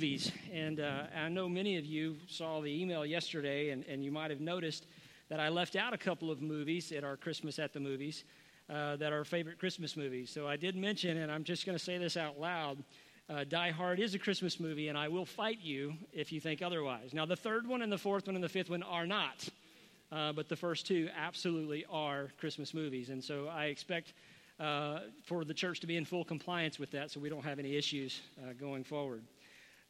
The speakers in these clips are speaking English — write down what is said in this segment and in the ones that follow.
movies. And uh, I know many of you saw the email yesterday, and, and you might have noticed that I left out a couple of movies at our Christmas at the Movies uh, that are favorite Christmas movies. So I did mention, and I'm just going to say this out loud uh, Die Hard is a Christmas movie, and I will fight you if you think otherwise. Now, the third one, and the fourth one, and the fifth one are not. Uh, but the first two absolutely are Christmas movies. And so I expect uh, for the church to be in full compliance with that so we don't have any issues uh, going forward.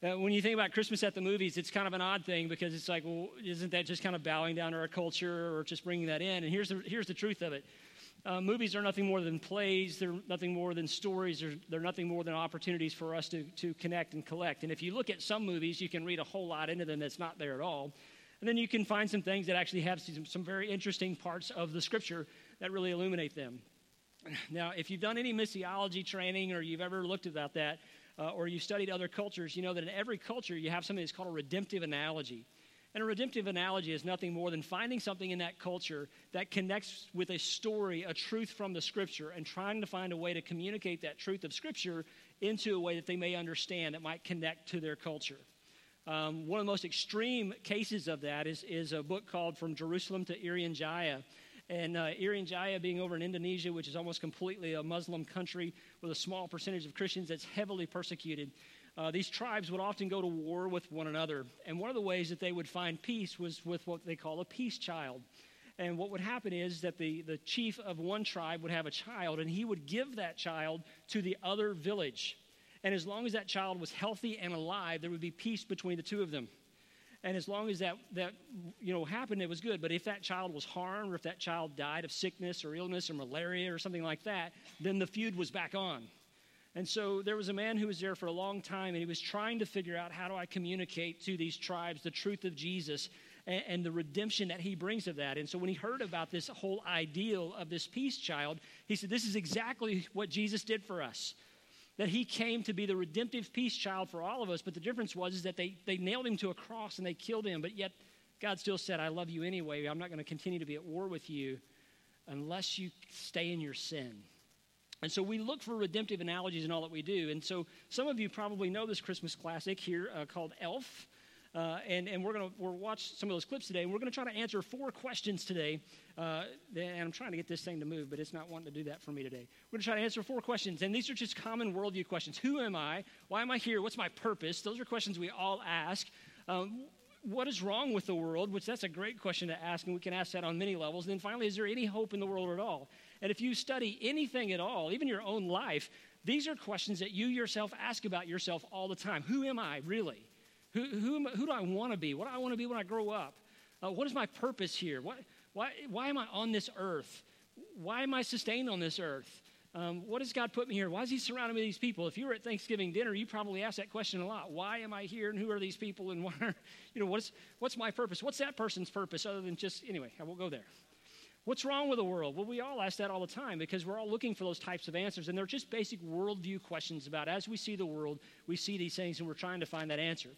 Uh, when you think about Christmas at the movies, it's kind of an odd thing because it's like, well, isn't that just kind of bowing down to our culture or just bringing that in? And here's the, here's the truth of it uh, movies are nothing more than plays, they're nothing more than stories, they're, they're nothing more than opportunities for us to, to connect and collect. And if you look at some movies, you can read a whole lot into them that's not there at all. And then you can find some things that actually have some, some very interesting parts of the scripture that really illuminate them. Now, if you've done any missiology training or you've ever looked about that, uh, or you've studied other cultures, you know that in every culture you have something that's called a redemptive analogy. And a redemptive analogy is nothing more than finding something in that culture that connects with a story, a truth from the scripture, and trying to find a way to communicate that truth of scripture into a way that they may understand that might connect to their culture. Um, one of the most extreme cases of that is, is a book called From Jerusalem to Irian Jaya. And uh, Irian Jaya being over in Indonesia, which is almost completely a Muslim country with a small percentage of Christians that's heavily persecuted, uh, these tribes would often go to war with one another. And one of the ways that they would find peace was with what they call a peace child. And what would happen is that the, the chief of one tribe would have a child, and he would give that child to the other village. And as long as that child was healthy and alive, there would be peace between the two of them. And as long as that, that you know, happened, it was good. But if that child was harmed or if that child died of sickness or illness or malaria or something like that, then the feud was back on. And so there was a man who was there for a long time, and he was trying to figure out how do I communicate to these tribes the truth of Jesus and, and, the redemption that he brings of that. And so when he heard about this whole ideal of this peace child, he said, This is exactly what Jesus did for us that he came to be the redemptive peace child for all of us. But the difference was is that they, they nailed him to a cross and they killed him. But yet God still said, I love you anyway. I'm not going to continue to be at war with you unless you stay in your sin. And so we look for redemptive analogies in all that we do. And so some of you probably know this Christmas classic here uh, called Elf. Uh, and, and we're going to we'll watch some of those clips today. And we're going to try to answer four questions today. Uh, and I'm trying to get this thing to move, but it's not wanting to do that for me today. We're going to try to answer four questions. And these are just common worldview questions Who am I? Why am I here? What's my purpose? Those are questions we all ask. Um, what is wrong with the world? Which that's a great question to ask, and we can ask that on many levels. And then finally, is there any hope in the world at all? And if you study anything at all, even your own life, these are questions that you yourself ask about yourself all the time. Who am I really? Who, who, who do I want to be? What do I want to be when I grow up? Uh, what is my purpose here? Why, why, why am I on this earth? Why am I sustained on this earth? Um, what has God put me here? Why is He surrounding me with these people? If you were at Thanksgiving dinner, you probably asked that question a lot. Why am I here, and who are these people, and what are, you know, what's what's my purpose? What's that person's purpose, other than just anyway? I won't go there. What's wrong with the world? Well, we all ask that all the time because we're all looking for those types of answers, and they're just basic worldview questions about as we see the world, we see these things, and we're trying to find that answer.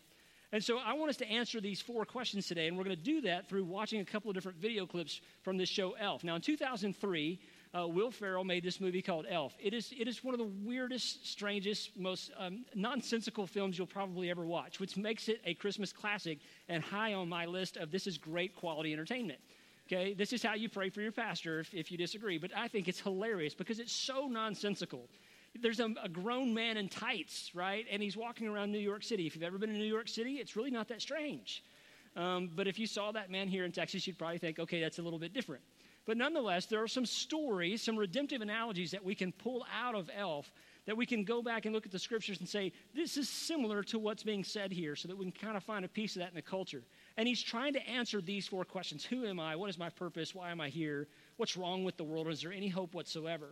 And so I want us to answer these four questions today, and we're going to do that through watching a couple of different video clips from this show, Elf. Now, in 2003, uh, Will Ferrell made this movie called Elf. It is, it is one of the weirdest, strangest, most um, nonsensical films you'll probably ever watch, which makes it a Christmas classic and high on my list of this is great quality entertainment. Okay, this is how you pray for your pastor if, if you disagree, but I think it's hilarious because it's so nonsensical there's a, a, grown man in tights, right? And he's walking around New York City. If you've ever been in New York City, it's really not that strange. Um, but if you saw that man here in Texas, you'd probably think, okay, that's a little bit different. But nonetheless, there are some stories, some redemptive analogies that we can pull out of Elf that we can go back and look at the scriptures and say, this is similar to what's being said here, so that we can kind of find a piece of that in the culture. And he's trying to answer these four questions Who am I? What is my purpose? Why am I here? What's wrong with the world? Is there any hope whatsoever?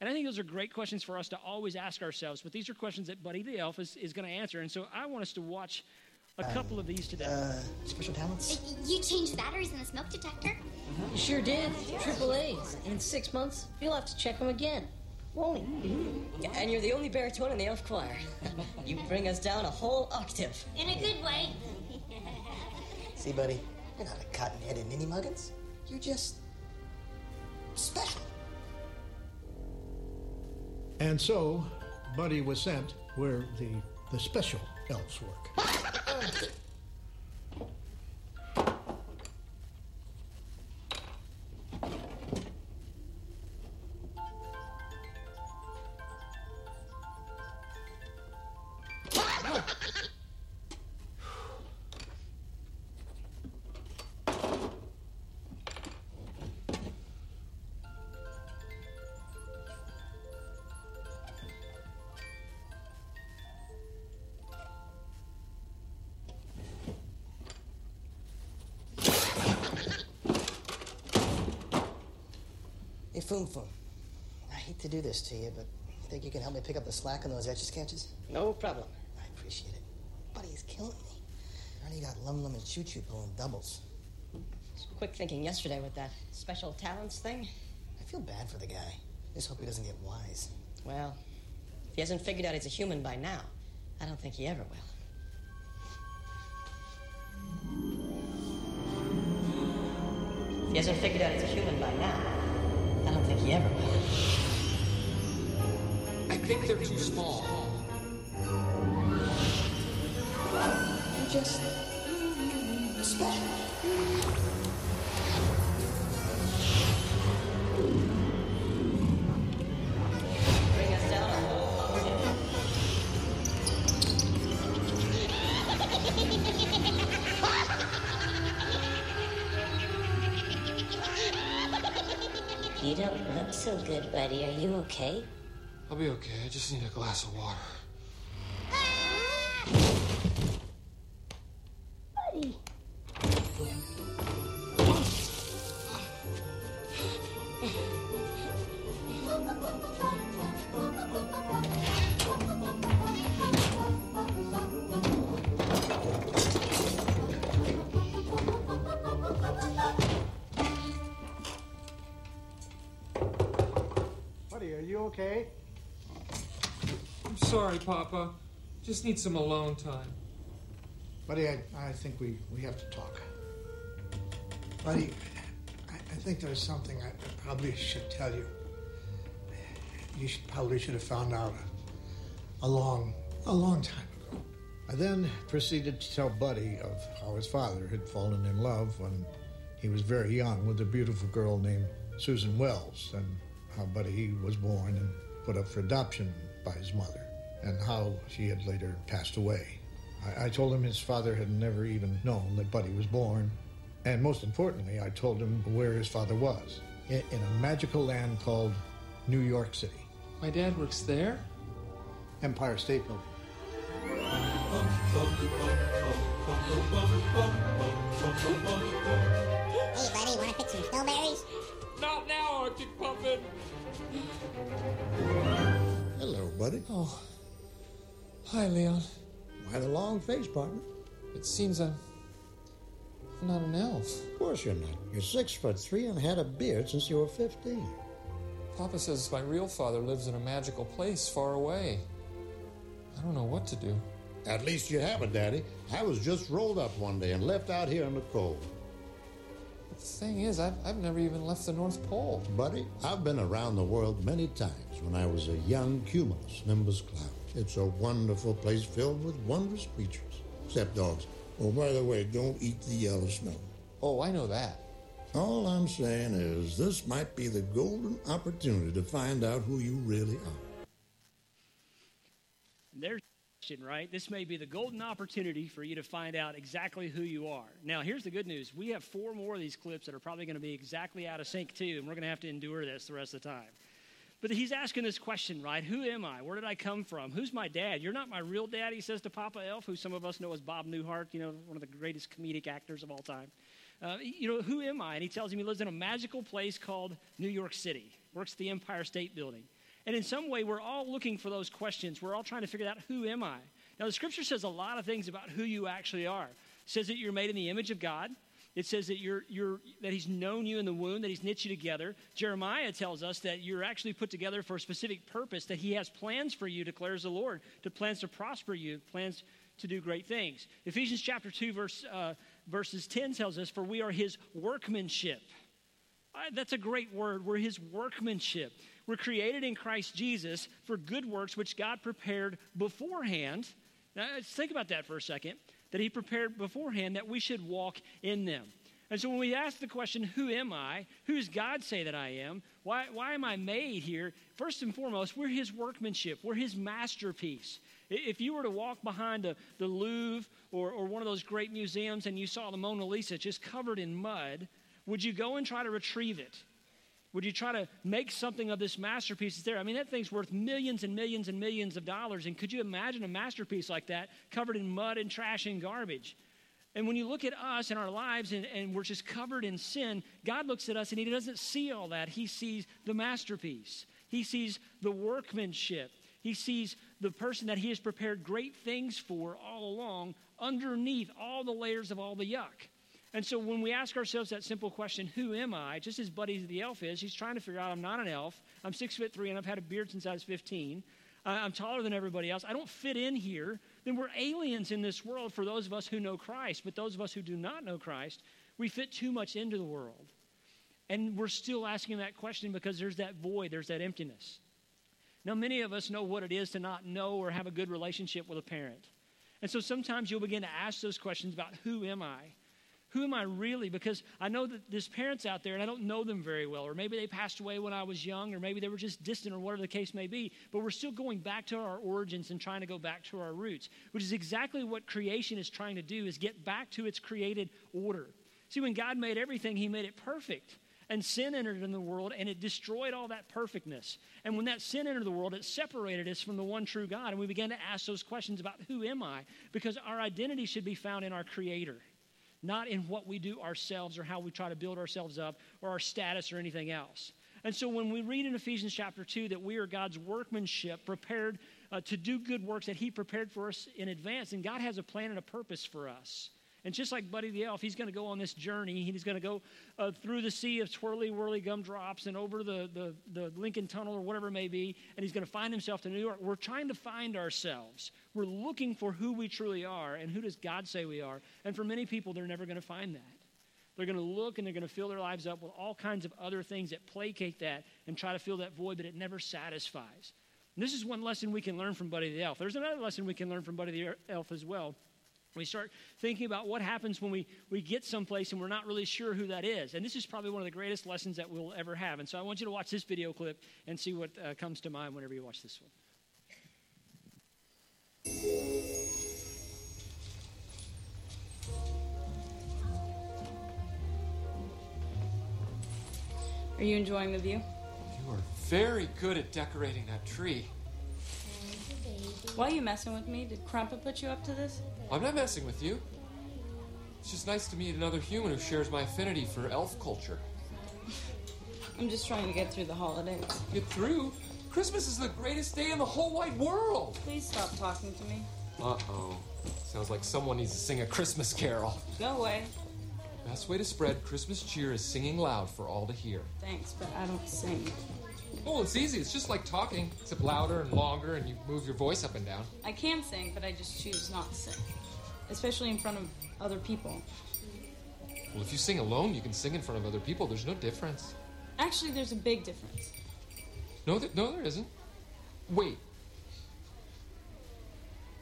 And I think those are great questions for us to always ask ourselves, but these are questions that Buddy the Elf is, is going to answer. And so I want us to watch a um, couple of these today. Uh, special talents? You changed batteries in the smoke detector? Mm-hmm. You sure did. Triple A's. In six months, you'll have to check them again. Won't he? And you're the only baritone in the elf choir. you bring us down a whole octave. In a good way. See, buddy, you're not a cotton-headed ninny muggins. You're just special. And so, Buddy was sent where the, the special elves work. Foom Foom. I hate to do this to you, but think you can help me pick up the slack on those etch sketches? No problem. I appreciate it. Buddy is killing me. I already got Lum Lum and Choo Choo pulling doubles. It's quick thinking yesterday with that special talents thing. I feel bad for the guy. Just hope he doesn't get wise. Well, if he hasn't figured out he's a human by now, I don't think he ever will. If he hasn't figured out he's a human just special. Bring us down a whole octave. You don't look so good, buddy. Are you okay? I'll be okay. I just need a glass of water. Just need some alone time. Buddy, I, I think we, we have to talk. Buddy, I, I think there's something I, I probably should tell you. You should, probably should have found out a, a long, a long time ago. I then proceeded to tell Buddy of how his father had fallen in love when he was very young with a beautiful girl named Susan Wells, and how Buddy was born and put up for adoption by his mother, and how she had later passed away. I, I told him his father had never even known that Buddy was born, and most importantly, I told him where his father was in, in a magical land called New York City, My dad works there? Empire State Building. Hey, buddy, wanna pick some strawberries? Not now, Arctic Puffin! Hello, buddy. Oh. Hi, Leon. Why the long face, partner? It seems I'm. I'm not an elf. Of course you're not. You're six foot three and had a beard since you were fifteen. Papa says my real father lives in a magical place far away. I don't know what to do. At least you have a daddy. I was just rolled up one day and left out here in the cold. But The thing is, I've, I've never even left the North Pole. Buddy, I've been around the world many times when I was a young cumulus nimbus cloud. It's a wonderful place filled with wondrous creatures. Except dogs. Oh, by the way, don't eat the yellow snow. Oh, I know that. All I'm saying is this might be the golden opportunity to find out who you really are. There's the question, right? This may be the golden opportunity for you to find out exactly who you are. Now, here's the good news. We have four more of these clips that are probably going to be exactly out of sync, too, and we're going to have to endure this the rest of the time. But he's asking this question, right? Who am I? Where did I come from? Who's my dad? You're not my real dad, he says to Papa Elf, who some of us know as Bob Newhart, you know, one of the greatest comedic actors of all time. Uh, you know, who am I? And he tells him he lives in a magical place called New York City, works at the Empire State Building. And in some way, we're all looking for those questions. We're all trying to figure out who am I? Now, the scripture says a lot of things about who you actually are. It says that you're made in the image of God. It says that you're, you're that He's known you in the womb, that He's knit you together. Jeremiah tells us that you're actually put together for a specific purpose, that He has plans for you, declares the Lord, to plans to prosper you, plans to do great things. Ephesians chapter 2, verse, uh, verses 10 tells us, For we are His workmanship. Uh, that's a great word. We're His workmanship. We're created in Christ Jesus for good works which God prepared beforehand Now, let's think about that for a second that he prepared beforehand that we should walk in them. And so when we ask the question, Who am I? Who does God say that I am? Why, why am I made here? First and foremost, we're his workmanship, we're his masterpiece. If you were to walk behind the, the Louvre or, or one of those great museums and you saw the Mona Lisa just covered in mud, would you go and try to retrieve it? Would you try to make something of this masterpiece that's there? I mean, that thing's worth millions and millions and millions of dollars. And could you imagine a masterpiece like that covered in mud and trash and garbage? And when you look at us and our lives and, and we're just covered in sin, God looks at us and He doesn't see all that. He sees the masterpiece, He sees the workmanship, He sees the person that He has prepared great things for all along underneath all the layers of all the yuck. And so when we ask ourselves that simple question, who am I? Just as Buddy the elf is, he's trying to figure out I'm not an elf. I'm six foot three and I've had a beard since I was 15. I'm taller than everybody else. I don't fit in here. Then we're aliens in this world for those of us who know Christ. But those of us who do not know Christ, we fit too much into the world. And we're still asking that question because there's that void, there's that emptiness. Now, many of us know what it is to not know or have a good relationship with a parent. And so sometimes you'll begin to ask those questions about who am I? Who am I really? Because I know that there's parents out there and I don't know them very well, or maybe they passed away when I was young, or maybe they were just distant, or whatever the case may be. But we're still going back to our origins and trying to go back to our roots, which is exactly what creation is trying to do: is get back to its created order. See, when God made everything, He made it perfect. And sin entered in the world and it destroyed all that perfectness. And when that sin entered the world, it separated us from the one true God. And we began to ask those questions about who am I? Because our identity should be found in our Creator not in what we do ourselves or how we try to build ourselves up or our status or anything else. And so when we read in Ephesians chapter 2 that we are God's workmanship, prepared uh, to do good works that He prepared for us in advance, and God has a plan and a purpose for us. And just like Buddy the Elf, he's going to go on this journey. He's going to go uh, through the sea of twirly, whirly gumdrops and over the, the, the Lincoln Tunnel or whatever it may be, and he's going to find himself to New York. We're trying to find ourselves. We're looking for who we truly are and who does God say we are. And for many people, they're never going to find that. They're going to look and they're going to fill their lives up with all kinds of other things that placate that and try to fill that void, but it never satisfies. And this is one lesson we can learn from Buddy the Elf. There's another lesson we can learn from Buddy the Elf as well. We start thinking about what happens when we, we get someplace and we're not really sure who that is. And this is probably one of the greatest lessons that we'll ever have. And so I want you to watch this video clip and see what uh, comes to mind whenever you watch this one. Are you enjoying the view? You are very good at decorating that tree. Why are you messing with me? Did Crumpet put you up to this? I'm not messing with you. It's just nice to meet another human who shares my affinity for elf culture. I'm just trying to get through the holidays. Get through? Christmas is the greatest day in the whole wide world. Please stop talking to me. Uh oh. Sounds like someone needs to sing a Christmas carol. Go away. Best way to spread Christmas cheer is singing loud for all to hear. Thanks, but I don't sing. Oh, it's easy. It's just like talking, except louder and longer, and you move your voice up and down. I can sing, but I just choose not to sing, especially in front of other people. Well, if you sing alone, you can sing in front of other people. There's no difference. Actually, there's a big difference. No, th- no, there isn't. Wait.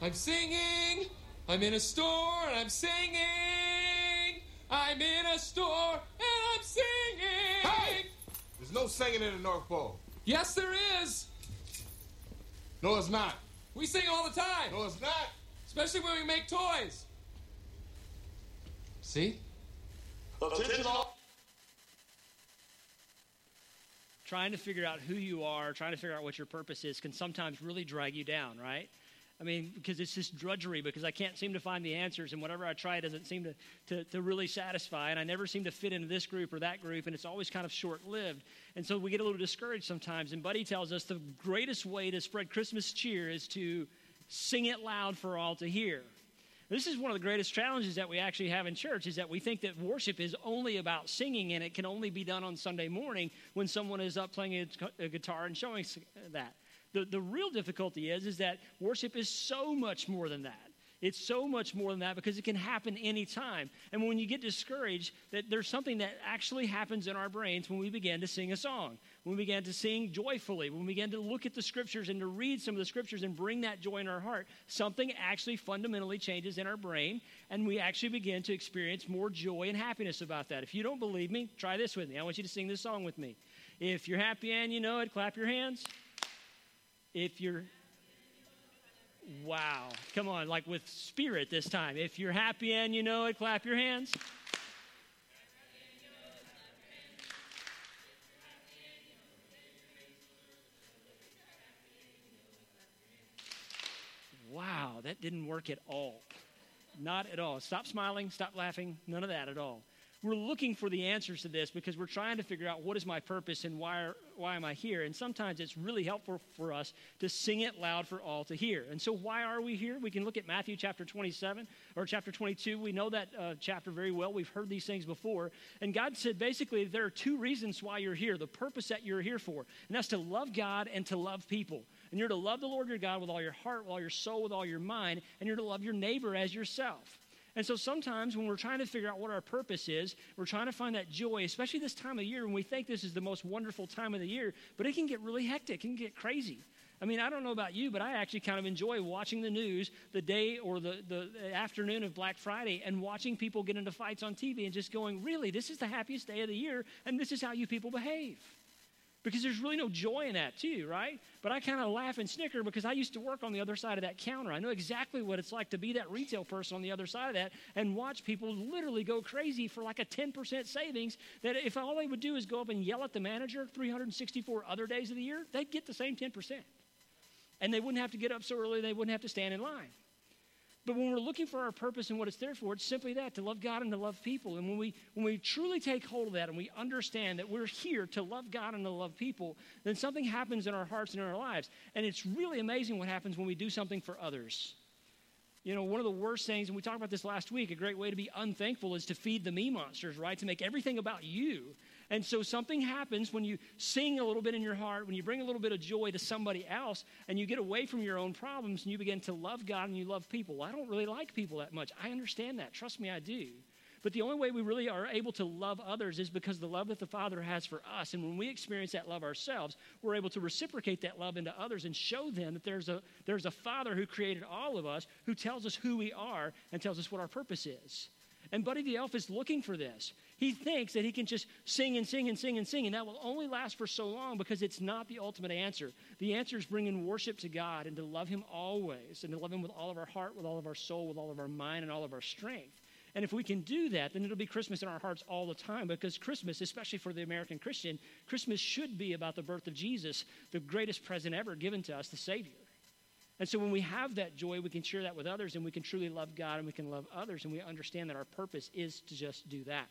I'm singing. I'm in a store and I'm singing. I'm in a store and I'm singing. Hey! There's no singing in the North Pole. Yes, there is. No, it's not. We sing all the time. No, it's not. Especially when we make toys. See? Attention all. Trying to figure out who you are, trying to figure out what your purpose is, can sometimes really drag you down, right? I mean, because it's just drudgery, because I can't seem to find the answers, and whatever I try doesn't seem to, to, to really satisfy, and I never seem to fit into this group or that group, and it's always kind of short lived. And so we get a little discouraged sometimes. And Buddy tells us the greatest way to spread Christmas cheer is to sing it loud for all to hear. This is one of the greatest challenges that we actually have in church is that we think that worship is only about singing and it can only be done on Sunday morning when someone is up playing a, a guitar and showing that. The, the real difficulty is, is that worship is so much more than that. It's so much more than that because it can happen anytime. And when you get discouraged, that there's something that actually happens in our brains when we begin to sing a song, when we begin to sing joyfully, when we begin to look at the scriptures and to read some of the scriptures and bring that joy in our heart, something actually fundamentally changes in our brain, and we actually begin to experience more joy and happiness about that. If you don't believe me, try this with me. I want you to sing this song with me. If you're happy and you know it, clap your hands. If you're Wow. Come on, like with spirit this time. If you're happy and you know it, clap your hands. Wow, that didn't work at all. Not at all. Stop smiling, stop laughing, none of that at all we're looking for the answers to this because we're trying to figure out what is my purpose and why, why am I here. And sometimes it's really helpful for us to sing it loud for all to hear. And so, why are we here? We can look at Matthew chapter 27 or chapter 22. We know that uh, chapter very well. We've heard these things before. And God said basically there are two reasons why you're here the purpose that you're here for, and that's to love God and to love people. And you're to love the Lord your God with all your heart, with all your soul, with all your mind, and you're to love your neighbor as yourself. And so sometimes when we're trying to figure out what our purpose is, we're trying to find that joy, especially this time of year when we think this is the most wonderful time of the year, but it can get really hectic, it can get crazy. I mean, I don't know about you, but I actually kind of enjoy watching the news the day or the, the afternoon of Black Friday and watching people get into fights on TV and just going, really, this is the happiest day of the year, and this is how you people behave because there's really no joy in that too right? But i kind of laugh and snicker because i used to work on the other side of that counter. I know exactly what it's like to be that retail person on the other side of that and watch people literally go crazy for like a 10% savings that if all they would do is go up and yell at the manager 364 other days of the year they'd get the same 10% and they wouldn't have to get up so early they wouldn't have to stand in line but when we're looking for our purpose and what it's there for, it's simply that to love God and to love people. And when we, when we truly take hold of that and we understand that we're here to love God and to love people, then something happens in our hearts and in our lives. And it's really amazing what happens when we do something for others. You know, one of the worst things, and we talked about this last week, a great way to be unthankful is to feed the me monsters, right? To make everything about you. And so something happens when you sing a little bit in your heart, when you bring a little bit of joy to somebody else, and you get away from your own problems and you begin to love God and you love people. Well, I don't really like people that much. I understand that. Trust me, I do. But the only way we really are able to love others is because the love that the Father has for us. And when we experience that love ourselves, we're able to reciprocate that love into others and show them that there's a, there's a Father who created all of us, who tells us who we are and tells us what our purpose is. And Buddy the Elf is looking for this. He thinks that he can just sing and sing and sing and sing, and that will only last for so long because it's not the ultimate answer. The answer is bringing worship to God and to love Him always, and to love Him with all of our heart, with all of our soul, with all of our mind, and all of our strength. And if we can do that, then it'll be Christmas in our hearts all the time because Christmas, especially for the American Christian, Christmas should be about the birth of Jesus, the greatest present ever given to us, the Savior. And so when we have that joy, we can share that with others and we can truly love God and we can love others and we understand that our purpose is to just do that.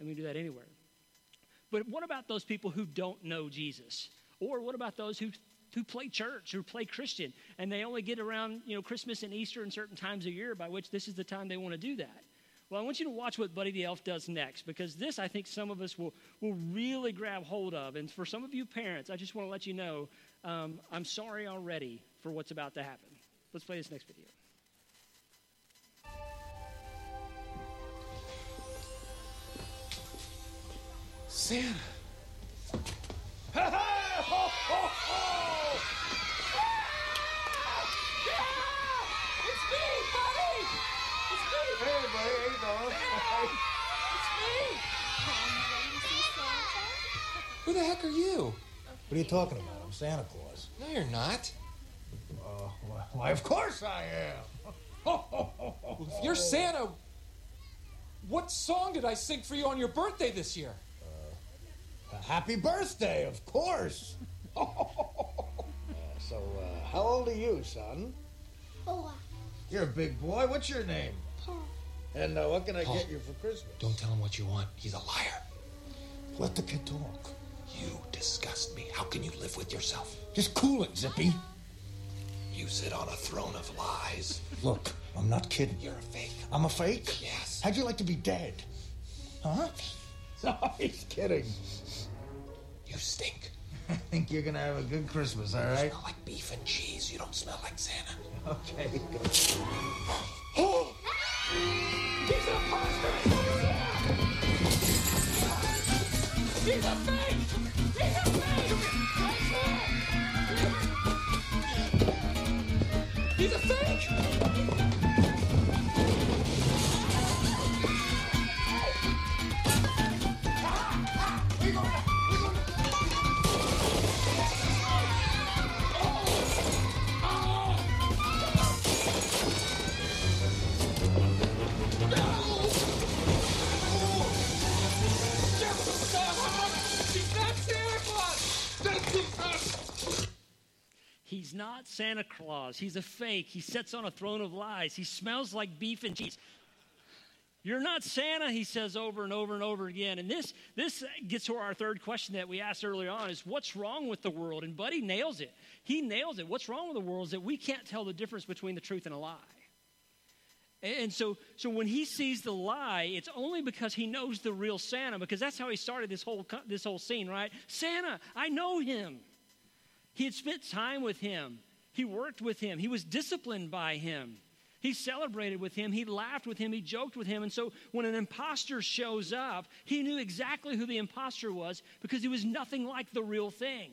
And we do that anywhere. But what about those people who don't know Jesus? Or what about those who who play church, who play Christian, and they only get around, you know, Christmas and Easter and certain times of year by which this is the time they want to do that. Well, I want you to watch what Buddy the Elf does next because this I think some of us will, will really grab hold of. And for some of you parents, I just want to let you know um, I'm sorry already for what's about to happen. Let's play this next video. Santa. Ho, ho! It's me, buddy! It's me! Hey, buddy, how you doing? Who the heck are you? What are you talking about? I'm Santa Claus. No, you're not. Uh, why, of course I am. If you're Santa, what song did I sing for you on your birthday this year? Uh, happy birthday, of course. uh, so, uh, how old are you, son? Four. You're a big boy. What's your name? Paul. And uh, what can I Paul. get you for Christmas? Don't tell him what you want. He's a liar. Let the kid talk. You disgust me. How can you live with yourself? Just cool it, Zippy. You sit on a throne of lies. Look, I'm not kidding. You're a fake. I'm a fake? Yes. How'd you like to be dead? Huh? No, he's kidding. You stink. I think you're gonna have a good Christmas, all right? smell like beef and cheese. You don't smell like Santa. Okay. Oh! He's a imposter! He's a fake! He's a fake! He's a fake! He's He's not Santa Claus. He's a fake. He sits on a throne of lies. He smells like beef and cheese. You're not Santa, he says over and over and over again. And this, this gets to our third question that we asked earlier on is what's wrong with the world? And Buddy nails it. He nails it. What's wrong with the world is that we can't tell the difference between the truth and a lie. And so, so when he sees the lie, it's only because he knows the real Santa, because that's how he started this whole, this whole scene, right? Santa, I know him. He had spent time with him. He worked with him. He was disciplined by him. He celebrated with him. He laughed with him. He joked with him. And so when an imposter shows up, he knew exactly who the imposter was because he was nothing like the real thing.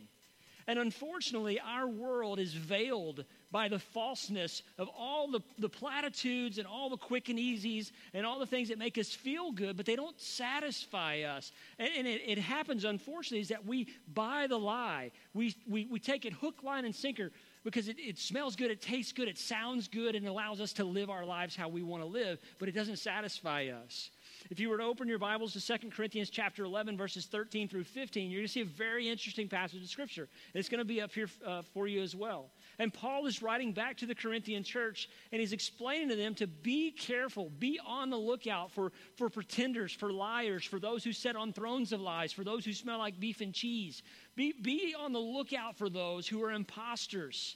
And unfortunately, our world is veiled by the falseness of all the, the platitudes and all the quick and easies and all the things that make us feel good, but they don't satisfy us. And, and it, it happens, unfortunately, is that we buy the lie. We, we, we take it hook, line, and sinker because it, it smells good, it tastes good, it sounds good, and allows us to live our lives how we want to live, but it doesn't satisfy us. If you were to open your Bibles to 2 Corinthians chapter 11, verses 13 through 15, you're going to see a very interesting passage of Scripture. It's going to be up here uh, for you as well. And Paul is writing back to the Corinthian church, and he's explaining to them to be careful, be on the lookout for, for pretenders, for liars, for those who sit on thrones of lies, for those who smell like beef and cheese. Be, be on the lookout for those who are imposters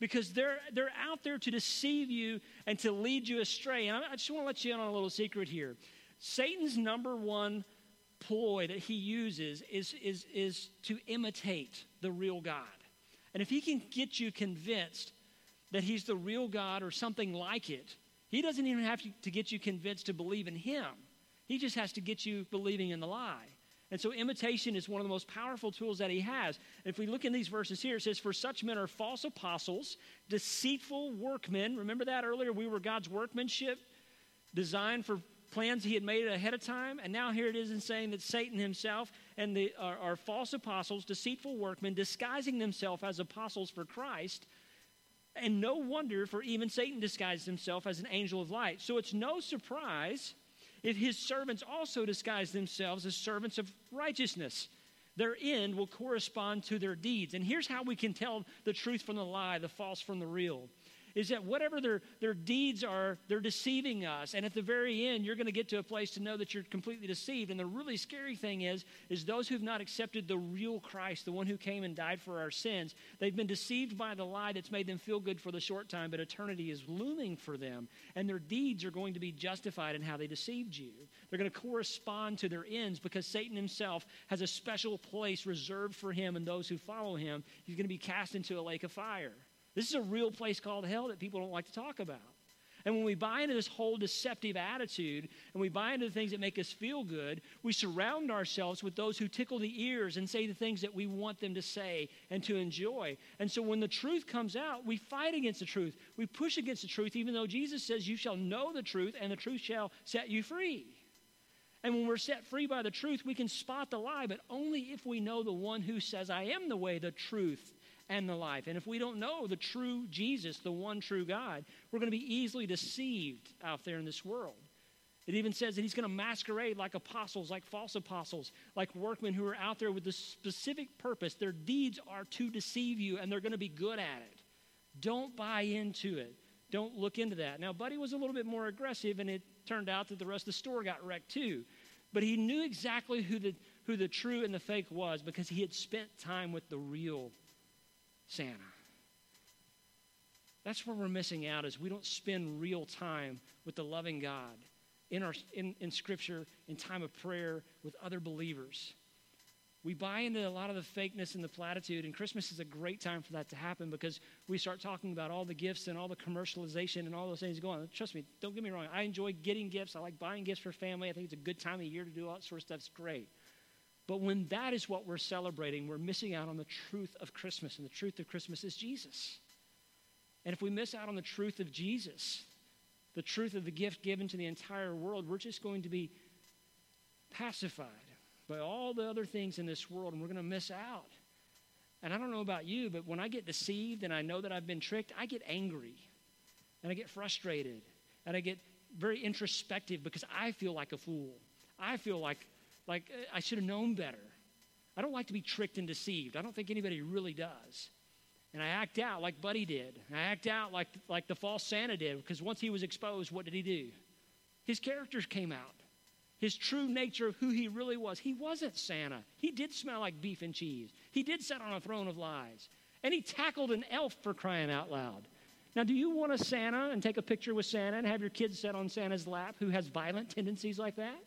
because they're, they're out there to deceive you and to lead you astray. And I, just want to let you in on a little secret here. Satan's number one ploy that he uses is, is, is to imitate the real God. And if he can get you convinced that he's the real God or something like it, he doesn't even have to, to get you convinced to believe in him. He just has to get you believing in the lie. And so imitation is one of the most powerful tools that he has. If we look in these verses here, it says, For such men are false apostles, deceitful workmen. Remember that earlier? We were God's workmanship, designed for plans he had made ahead of time. And now here it is in saying that Satan himself and the are, are false apostles, deceitful workmen, disguising themselves as apostles for Christ. And no wonder, for even Satan disguised himself as an angel of light. So it's no surprise if his servants also disguise themselves as servants of righteousness. Their end will correspond to their deeds. And here's how we can tell the truth from the lie, the false from the real is that whatever their, their deeds are, they're deceiving us. And at the very end, you're going to get to a place to know that you're completely deceived. And the really scary thing is, is those who've not accepted the real Christ, the one who came and died for our sins, they've been deceived by the lie that's made them feel good for the short time, but eternity is looming for them. And their deeds are going to be justified in how they deceived you. They're going to correspond to their ends because Satan himself has a special place reserved for him and those who follow him. He's going to be cast into a lake of fire. This is a real place called hell that people don't like to talk about. And when we buy into this whole deceptive attitude and we buy into the things that make us feel good, we surround ourselves with those who tickle the ears and say the things that we want them to say and to enjoy. And so when the truth comes out, we fight against the truth. We push against the truth, even though Jesus says, You shall know the truth, and the truth shall set you free. And when we're set free by the truth, we can spot the lie, but only if we know the one who says, I am the way, the truth, and the life. And if we don't know the true Jesus, the one true God, we're going to be easily deceived out there in this world. It even says that he's going to masquerade like apostles, like false apostles, like workmen who are out there with a specific purpose. Their deeds are to deceive you, and they're going to be good at it. Don't buy into it. Don't look into that. Now, Buddy was a little bit more aggressive, and it turned out that the rest of the store got wrecked too. But he knew exactly who the, who the true and the fake was because he had spent time with the real Santa. That's where we're missing out is we don't spend real time with the loving God in, our, in, in Scripture, in time of prayer with other believers. We buy into a lot of the fakeness and the platitude, and Christmas is a great time for that to happen because we start talking about all the gifts and all the commercialization and all those things going on. Trust me, don't get me wrong. I enjoy getting gifts. I like buying gifts for family. I think it's a good time of year to do all that sort of stuff. It's great. But when that is what we're celebrating, we're missing out on the truth of Christmas, and the truth of Christmas is Jesus. And if we miss out on the truth of Jesus, the truth of the gift given to the entire world, we're just going to be pacified by all the other things in this world, and we're going to miss out. And I don't know about you, but when I get deceived and I know that I've been tricked, I get angry and I get frustrated and I get very introspective because I feel like a fool. I feel like, like uh, I should have known better. I don't like to be tricked and deceived. I don't think anybody really does. And I act out like Buddy did. I act out like, like the false Santa did because once he was exposed, what did he do? His characters came out his true nature of who he really was. He wasn't Santa. He did smell like beef and cheese. He did sit on a throne of lies. And he tackled an elf for crying out loud. Now, do you want a Santa and take a picture with Santa and have your kids sit on Santa's lap who has violent tendencies like that?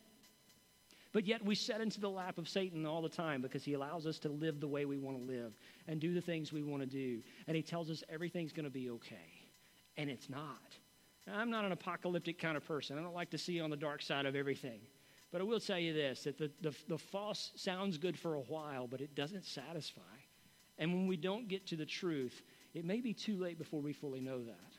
But yet we set into the lap of Satan all the time because he allows us to live the way we want to live and do the things we want to do. And he tells us everything's going to be okay. And it's not. Now, I'm not an apocalyptic kind of person. I don't like to see on the dark side of everything. But I will tell you this that the, the, the false sounds good for a while, but it doesn't satisfy. And when we don't get to the truth, it may be too late before we fully know that.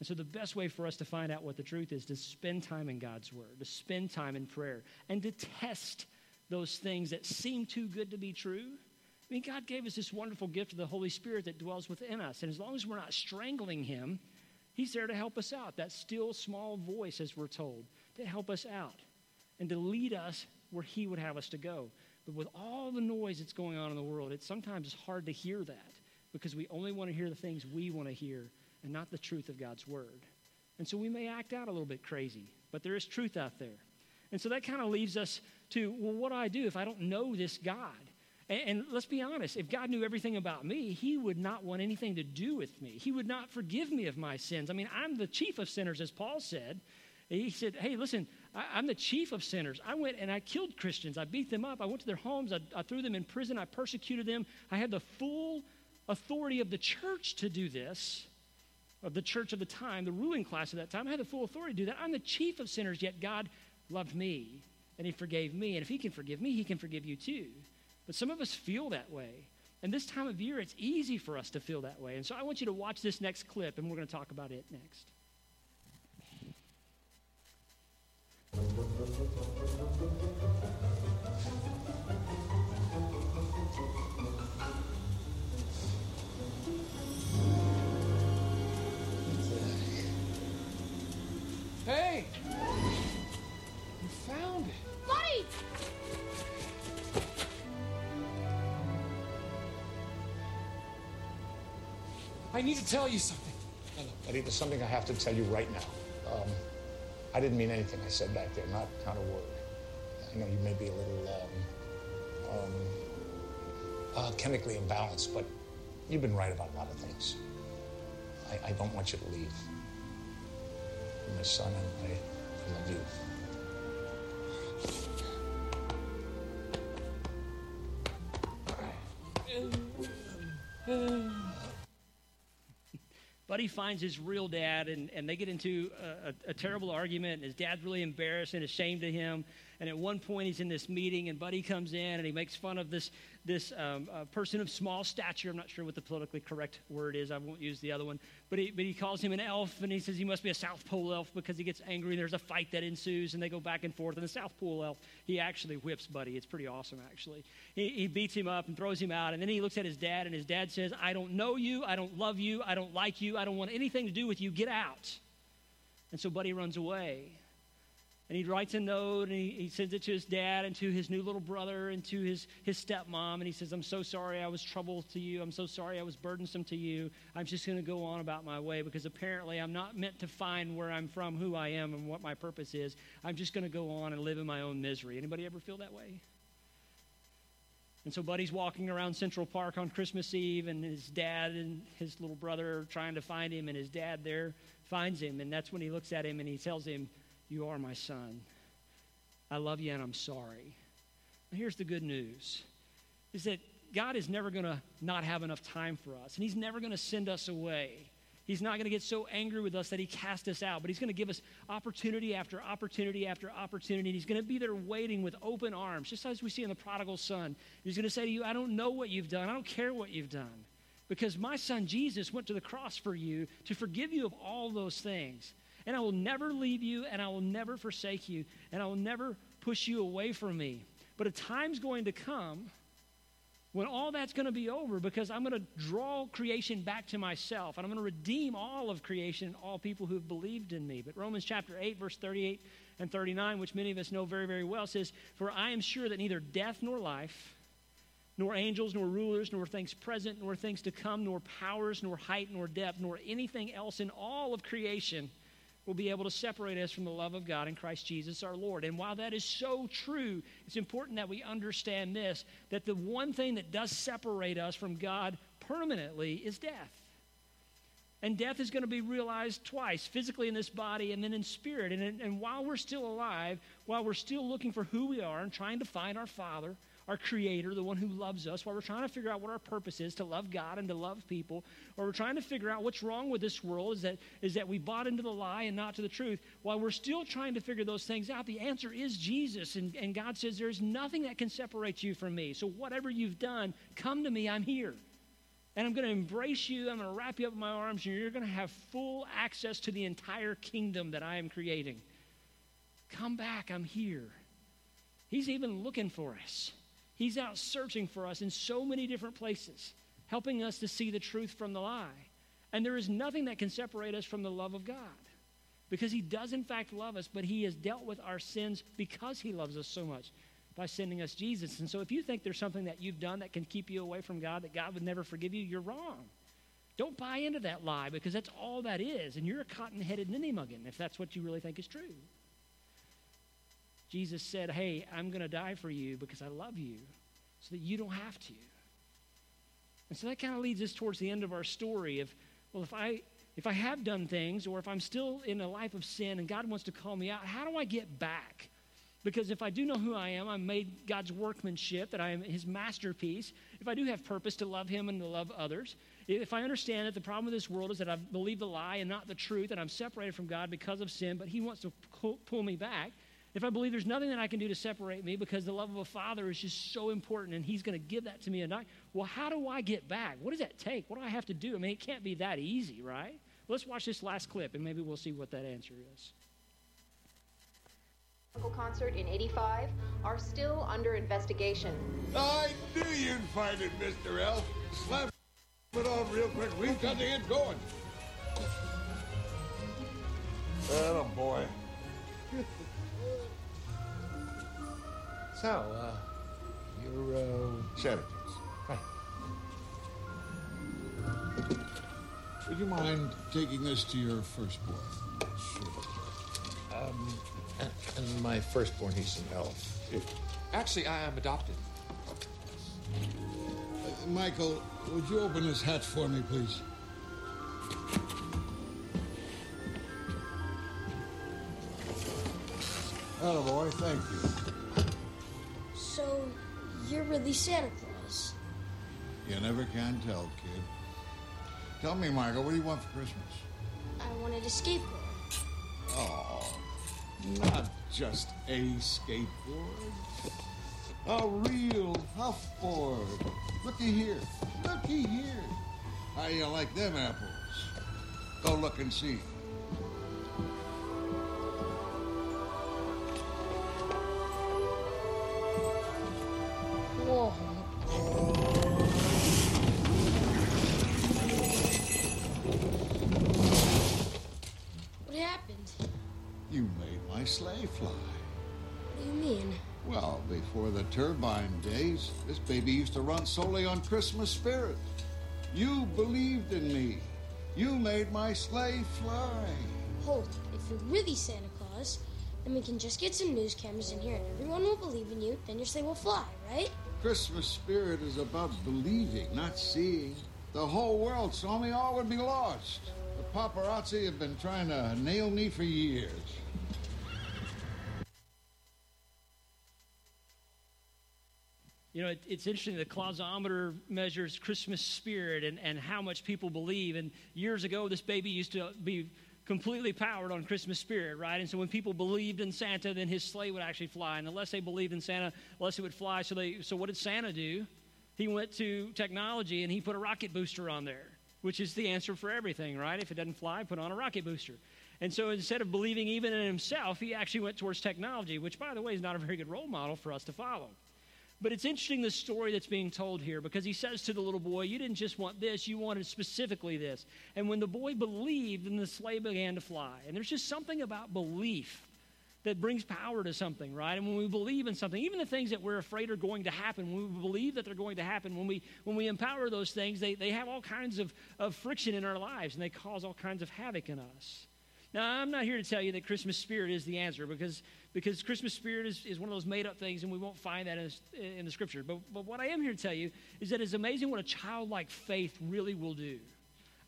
And so, the best way for us to find out what the truth is to spend time in God's Word, to spend time in prayer, and to test those things that seem too good to be true. I mean, God gave us this wonderful gift of the Holy Spirit that dwells within us. And as long as we're not strangling Him, He's there to help us out. That still small voice, as we're told, to help us out and to lead us where He would have us to go. But with all the noise that's going on in the world, it's sometimes hard to hear that because we only want to hear the things we want to hear and not the truth of God's Word. And so we may act out a little bit crazy, but there is truth out there. And so that kind of leaves us to, well, what do I do if I don't know this God? And, and, let's be honest, if God knew everything about me, He would not want anything to do with me. He would not forgive me of my sins. I mean, I'm the chief of sinners, as Paul said. He said, Hey, listen, I, am the chief of sinners. I went and I killed Christians. I beat them up. I went to their homes. I, I threw them in prison. I persecuted them. I had the full authority of the church to do this, of the church of the time, the ruling class of that time. I had the full authority to do that. I'm the chief of sinners, yet God loved me and He forgave me. And if He can forgive me, He can forgive you too. But some of us feel that way. And this time of year, it's easy for us to feel that way. And so I want you to watch this next clip, and we're going to talk about it next. Hey! You found it! Buddy! I need to tell you something. Eddie, there's something I have to tell you right now. Um, I didn't mean anything I said back there, not, not a word. I know you may be a little um, um, uh, chemically imbalanced, but you've been right about a lot of things. I, I don't want you to leave. You're my son, and I, I love you. Buddy finds his real dad, and, and they get into a, a, a, terrible argument. And his dad's really embarrassed and ashamed of him. And at one point, he's in this meeting, and Buddy comes in and he makes fun of this this um, uh, person of small stature. I'm not sure what the politically correct word is. I won't use the other one. But he, but he calls him an elf, and he says he must be a South Pole elf because he gets angry, and there's a fight that ensues, and they go back and forth. And the South Pole elf, he actually whips Buddy. It's pretty awesome, actually. He, he beats him up and throws him out, and then he looks at his dad, and his dad says, I don't know you, I don't love you, I don't like you, I don't want anything to do with you. Get out. And so Buddy runs away and he writes a note and he, he, sends it to his dad and to his new little brother and to his, his stepmom. And he says i'm so sorry i was trouble to you. I'm so sorry i was burdensome to you. I'm just going to go on about my way because apparently i'm not meant to find where i'm from who i am and what my purpose is. I'm just going to go on and live in my own misery. Anybody ever feel that way? And so buddy's walking around central park on christmas eve and his dad and his little brother are trying to find him and his dad there finds him. And that's when he looks at him and he tells him you are my son. I love you and I'm sorry. Now, here's the good news is that God is never going to not have enough time for us, and He's never going to send us away. He's not going to get so angry with us that he cast us out, but he's going to give us opportunity after opportunity after opportunity. He's going to be there waiting with open arms, just as we see in the prodigal son. He's going to say to you, I don't know what you've done. I don't care what you've done. Because my son Jesus went to the cross for you to forgive you of all those things. And I will never leave you, and I will never forsake you, and I will never push you away from me. But a time's going to come when all that's going to be over because I'm going to draw creation back to myself and I'm going to redeem all of creation, and all people who have believed in me. But Romans chapter 8, verse 38 and 39, which many of us know very, very well, says, For I am sure that neither death nor life, nor angels, nor rulers, nor things present, nor things to come, nor powers, nor height, nor depth, nor anything else in all of creation will be able to separate us from the love of God in Christ Jesus our Lord. And while that is so true, it's important that we understand this that the one thing that does separate us from God permanently is death. And death is going to be realized twice physically in this body and then in spirit. And, and while we're still alive, while we're still looking for who we are and trying to find our Father, our creator, the one who loves us, while we're trying to figure out what our purpose is to love God and to love people, or we're trying to figure out what's wrong with this world is that, is that we bought into the lie and not to the truth, while we're still trying to figure those things out, the answer is Jesus. And, and God says, There's nothing that can separate you from me. So whatever you've done, come to me, I'm here. And I'm going to embrace you. I'm going to wrap you up in my arms, and you're going to have full access to the entire kingdom that I am creating. Come back, I'm here. He's even looking for us. He's out searching for us in so many different places, helping us to see the truth from the lie. And there is nothing that can separate us from the love of God because He does, in fact, love us, but He has dealt with our sins because He loves us so much by sending us Jesus. And so if you think there's something that you've done that can keep you away from God, that God would never forgive you, you're wrong. Don't buy into that lie because that's all that is. And you're a cotton headed ninny muggin if that's what you really think is true. Jesus said, Hey, I'm going to die for you because I love you so that you don't have to. And so that kind of leads us towards the end of our story of, well, if I if I have done things or if I'm still in a life of sin and God wants to call me out, how do I get back? Because if I do know who I am, I'm made God's workmanship, that I am his masterpiece. If I do have purpose to love him and to love others, if I understand that the problem with this world is that I've believed the lie and not the truth, and I'm separated from God because of sin, but he wants to pull me back, if I believe there's nothing that I can do to separate me because the love of a father is just so important and he's going to give that to me and I, well, how do I get back? What does that take? What do I have to do? I mean, it can't be that easy, right? Let's watch this last clip and maybe we'll see what that answer is. Concert in 85 are still under investigation. I knew you'd find it, Mr. L. Slap it off real quick. We've got to get going. Oh, boy. So, uh, you're, uh... Right. Would you mind taking this to your firstborn? Sure. Um, and, and my firstborn, he's an elf. Actually, I am adopted. Uh, Michael, would you open this hatch for me, please? Hello, boy. Thank you. You're really Santa Claus? You never can tell, kid. Tell me, Michael, what do you want for Christmas? I wanted a skateboard. Oh, not just a skateboard. A real huffboard. Looky here. Looky here. How you like them apples? Go look and see. Fly. What do you mean? Well, before the turbine days, this baby used to run solely on Christmas spirit. You believed in me. You made my sleigh fly. Hold, if you're really Santa Claus, then we can just get some news cameras in here and everyone will believe in you, then your sleigh will fly, right? Christmas spirit is about believing, not seeing. The whole world saw me, all would be lost. The paparazzi have been trying to nail me for years. You know, it, it's interesting. The Clausometer measures Christmas spirit and, and how much people believe. And years ago, this baby used to be completely powered on Christmas spirit, right? And so when people believed in Santa, then his sleigh would actually fly. And unless they believed in Santa, less it would fly. So they, so what did Santa do? He went to technology and he put a rocket booster on there, which is the answer for everything, right? If it doesn't fly, put on a rocket booster. And so instead of believing even in himself, he actually went towards technology, which, by the way, is not a very good role model for us to follow. But it's interesting the story that's being told here because he says to the little boy, You didn't just want this, you wanted specifically this. And when the boy believed, then the sleigh began to fly. And there's just something about belief that brings power to something, right? And when we believe in something, even the things that we're afraid are going to happen, when we believe that they're going to happen, when we when we empower those things, they, they have all kinds of, of friction in our lives and they cause all kinds of havoc in us. Now, I'm not here to tell you that Christmas spirit is the answer because, because Christmas spirit is, is one of those made up things and we won't find that in, in the scripture. But, but what I am here to tell you is that it's amazing what a childlike faith really will do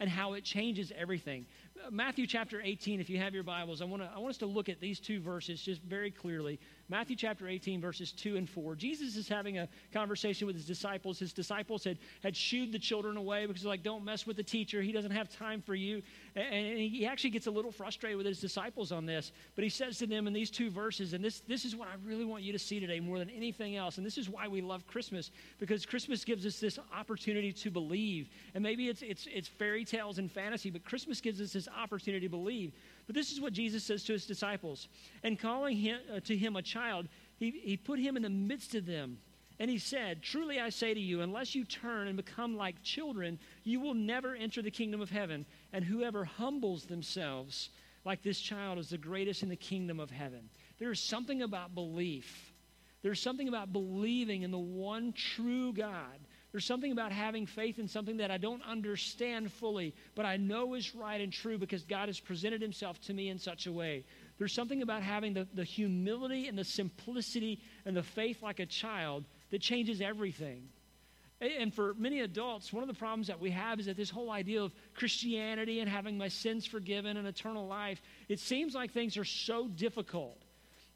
and how it changes everything. Matthew chapter 18, if you have your Bibles, I, wanna, I want us to look at these two verses just very clearly. Matthew chapter 18, verses 2 and 4. Jesus is having a conversation with his disciples. His disciples had, had shooed the children away because, like, don't mess with the teacher. He doesn't have time for you. And, and he actually gets a little frustrated with his disciples on this. But he says to them in these two verses, and this, this is what I really want you to see today more than anything else. And this is why we love Christmas, because Christmas gives us this opportunity to believe. And maybe it's, it's, it's fairy tales and fantasy, but Christmas gives us this opportunity to believe. But this is what Jesus says to his disciples. And calling him, uh, to him a child, he, he put him in the midst of them. And he said, Truly I say to you, unless you turn and become like children, you will never enter the kingdom of heaven. And whoever humbles themselves like this child is the greatest in the kingdom of heaven. There is something about belief. There's something about believing in the one true God there's something about having faith in something that I don't understand fully, but I know is right and true because God has presented himself to me in such a way. There's something about having the, the humility and the simplicity and the faith like a child that changes everything. And for many adults, one of the problems that we have is that this whole idea of Christianity and having my sins forgiven and eternal life, it seems like things are so difficult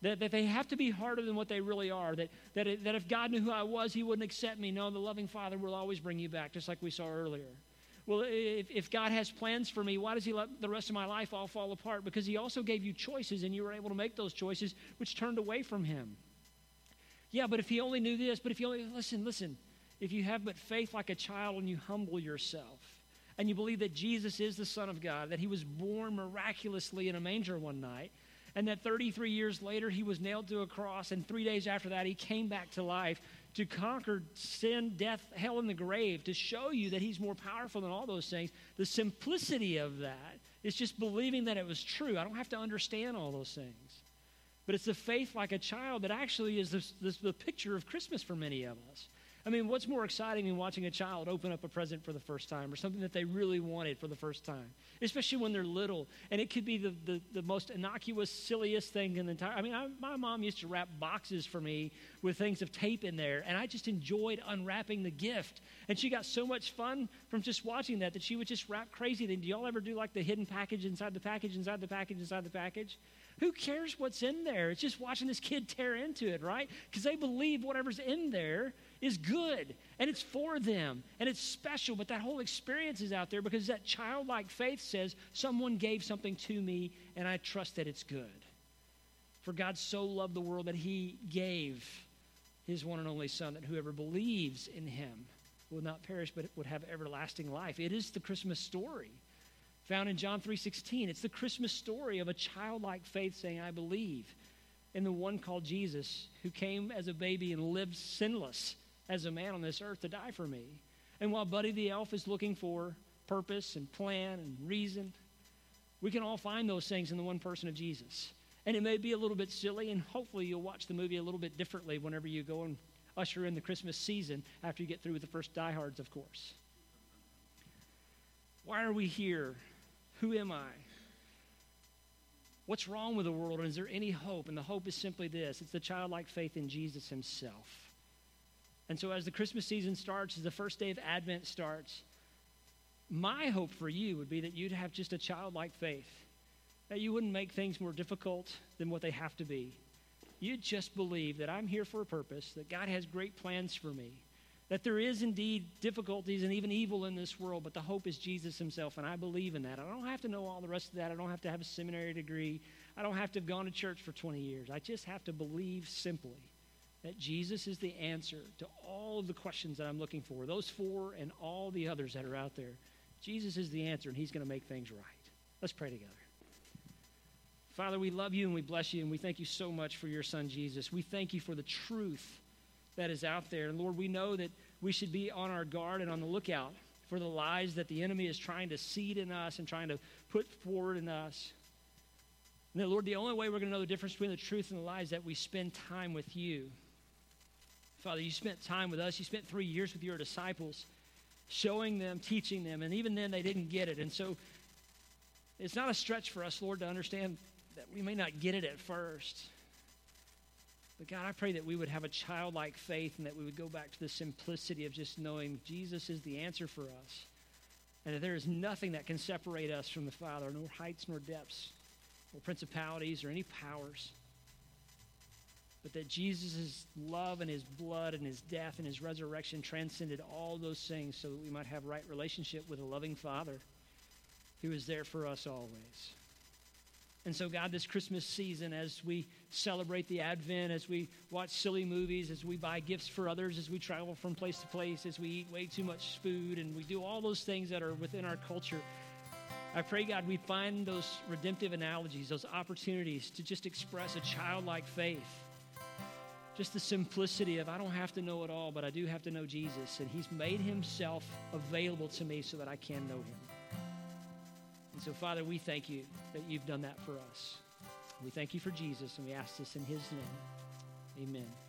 that, that they have to be harder than what they really are. That, that, that if God knew who I was, He wouldn't accept me. No, the loving Father will always bring you back, just like we saw earlier. Well, if, if God has plans for me, why does He let the rest of my life all fall apart? Because He also gave you choices, and you were able to make those choices, which turned away from Him. Yeah, but if He only knew this, but if you only, listen, listen, if you have but faith like a child and you humble yourself, and you believe that Jesus is the Son of God, that He was born miraculously in a manger one night, and that 33 years later he was nailed to a cross, and three days after that he came back to life to conquer sin, death, hell, and the grave, to show you that he's more powerful than all those things. The simplicity of that is just believing that it was true. I don't have to understand all those things. But it's the faith like a child that actually is the picture of Christmas for many of us. I mean, what's more exciting than watching a child open up a present for the first time or something that they really wanted for the first time, especially when they're little? And it could be the, the, the most innocuous, silliest thing in the entire. I mean, I, my mom used to wrap boxes for me with things of tape in there, and I just enjoyed unwrapping the gift. And she got so much fun from just watching that that she would just wrap crazy. Then, do y'all ever do like the hidden package inside the package, inside the package, inside the package? Who cares what's in there? It's just watching this kid tear into it, right? Because they believe whatever's in there is good and it's for them and it's special, but that whole experience is out there because that childlike faith says, Someone gave something to me and I trust that it's good. For God so loved the world that he gave his one and only Son, that whoever believes in him will not perish but would have everlasting life. It is the Christmas story found in John 3:16. It's the Christmas story of a childlike faith saying, I believe in the one called Jesus who came as a baby and lived sinless as a man on this earth to die for me. And while Buddy the Elf is looking for purpose and plan and reason, we can all find those things in the one person of Jesus. And it may be a little bit silly, and hopefully you'll watch the movie a little bit differently whenever you go and usher in the Christmas season after you get through with the first diehards, of course. Why are we here? Who am I? What's wrong with the world, and is there any hope? And the hope is simply this it's the childlike faith in Jesus himself. And so, as the Christmas season starts, as the first day of Advent starts, my hope for you would be that you'd have just a childlike faith, that you wouldn't make things more difficult than what they have to be. You'd just believe that I'm here for a purpose, that God has great plans for me, that there is indeed difficulties and even evil in this world, but the hope is Jesus himself, and I believe in that. I don't have to know all the rest of that. I don't have to have a seminary degree. I don't have to have gone to church for 20 years. I just have to believe simply that Jesus is the answer to all of the questions that I'm looking for, those four and all the others that are out there. Jesus is the answer, and he's going to make things right. Let's pray together. Father, we love you and we bless you, and we thank you so much for your son, Jesus. We thank you for the truth that is out there. And Lord, we know that we should be on our guard and on the lookout for the lies that the enemy is trying to seed in us and trying to put forward in us. And that, Lord, the only way we're going to know the difference between the truth and the lies is that we spend time with you. Father, you spent time with us. You spent three years with your disciples, showing them, teaching them, and even then they didn't get it. And so it's not a stretch for us, Lord, to understand that we may not get it at first. But God, I pray that we would have a childlike faith and that we would go back to the simplicity of just knowing Jesus is the answer for us. And that there is nothing that can separate us from the Father, nor heights nor depths, or principalities or any powers. But that Jesus' love and his blood and his death and his resurrection transcended all those things so that we might have right relationship with a loving Father who is there for us always. And so, God, this Christmas season, as we celebrate the Advent, as we watch silly movies, as we buy gifts for others, as we travel from place to place, as we eat way too much food, and we do all those things that are within our culture, I pray, God, we find those redemptive analogies, those opportunities to just express a childlike faith. Just the simplicity of, I don't have to know it all, but I do have to know Jesus, and He's made Himself available to me so that I can know Him. And so, Father, we thank you that you've done that for us. We thank you for Jesus, and we ask this in his name. Amen.